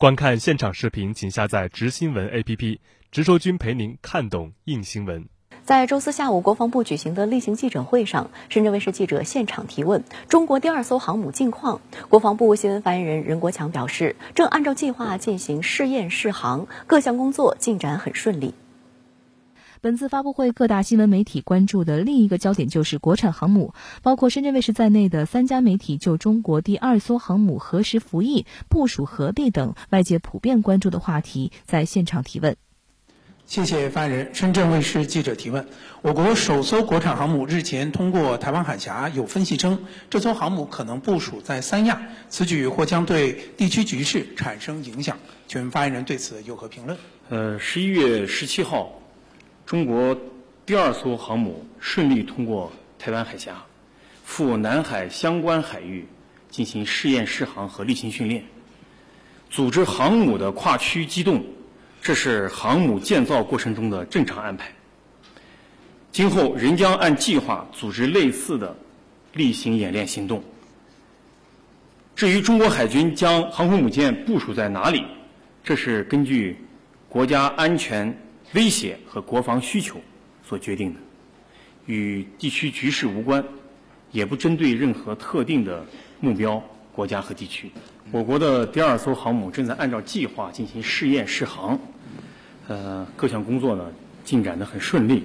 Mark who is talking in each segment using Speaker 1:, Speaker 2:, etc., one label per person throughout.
Speaker 1: 观看现场视频，请下载“直新闻 ”APP，直说君陪您看懂硬新闻。
Speaker 2: 在周四下午，国防部举行的例行记者会上，深圳卫视记者现场提问中国第二艘航母近况。国防部新闻发言人任国强表示，正按照计划进行试验试航，各项工作进展很顺利。
Speaker 3: 本次发布会，各大新闻媒体关注的另一个焦点就是国产航母，包括深圳卫视在内的三家媒体就中国第二艘航母何时服役、部署何地等外界普遍关注的话题，在现场提问。
Speaker 4: 谢谢发言人。深圳卫视记者提问：我国首艘国产航母日前通过台湾海峡，有分析称这艘航母可能部署在三亚，此举或将对地区局势产生影响。请问发言人对此有何评论？
Speaker 5: 呃，十一月十七号，中国第二艘航母顺利通过台湾海峡，赴南海相关海域进行试验试航和例行训练，组织航母的跨区机动。这是航母建造过程中的正常安排。今后仍将按计划组织类似的例行演练行动。至于中国海军将航空母舰部署在哪里，这是根据国家安全威胁和国防需求所决定的，与地区局势无关，也不针对任何特定的目标。国家和地区，我国的第二艘航母正在按照计划进行试验试航，呃，各项工作呢进展的很顺利。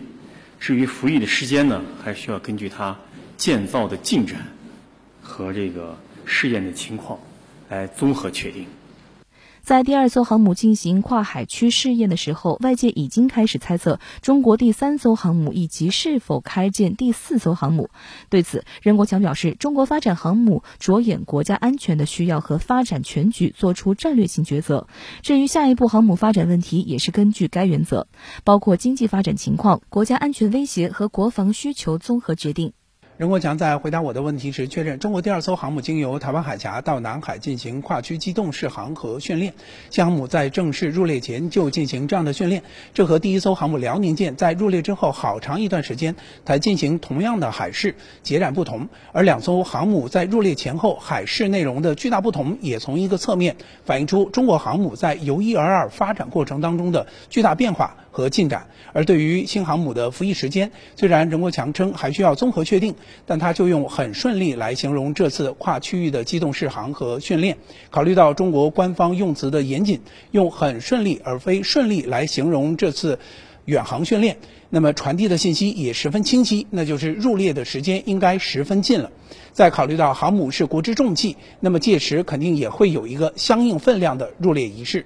Speaker 5: 至于服役的时间呢，还需要根据它建造的进展和这个试验的情况来综合确定。
Speaker 3: 在第二艘航母进行跨海区试验的时候，外界已经开始猜测中国第三艘航母以及是否开建第四艘航母。对此，任国强表示，中国发展航母着眼国家安全的需要和发展全局，做出战略性抉择。至于下一步航母发展问题，也是根据该原则，包括经济发展情况、国家安全威胁和国防需求综合决定。
Speaker 4: 任国强在回答我的问题时确认，中国第二艘航母经由台湾海峡到南海进行跨区机动试航和训练。新航母在正式入列前就进行这样的训练，这和第一艘航母辽宁舰在入列之后好长一段时间才进行同样的海试截然不同。而两艘航母在入列前后海试内容的巨大不同，也从一个侧面反映出中国航母在由一而二发展过程当中的巨大变化和进展。而对于新航母的服役时间，虽然任国强称还需要综合确定。但他就用很顺利来形容这次跨区域的机动试航和训练。考虑到中国官方用词的严谨，用很顺利而非顺利来形容这次远航训练，那么传递的信息也十分清晰，那就是入列的时间应该十分近了。再考虑到航母是国之重器，那么届时肯定也会有一个相应分量的入列仪式。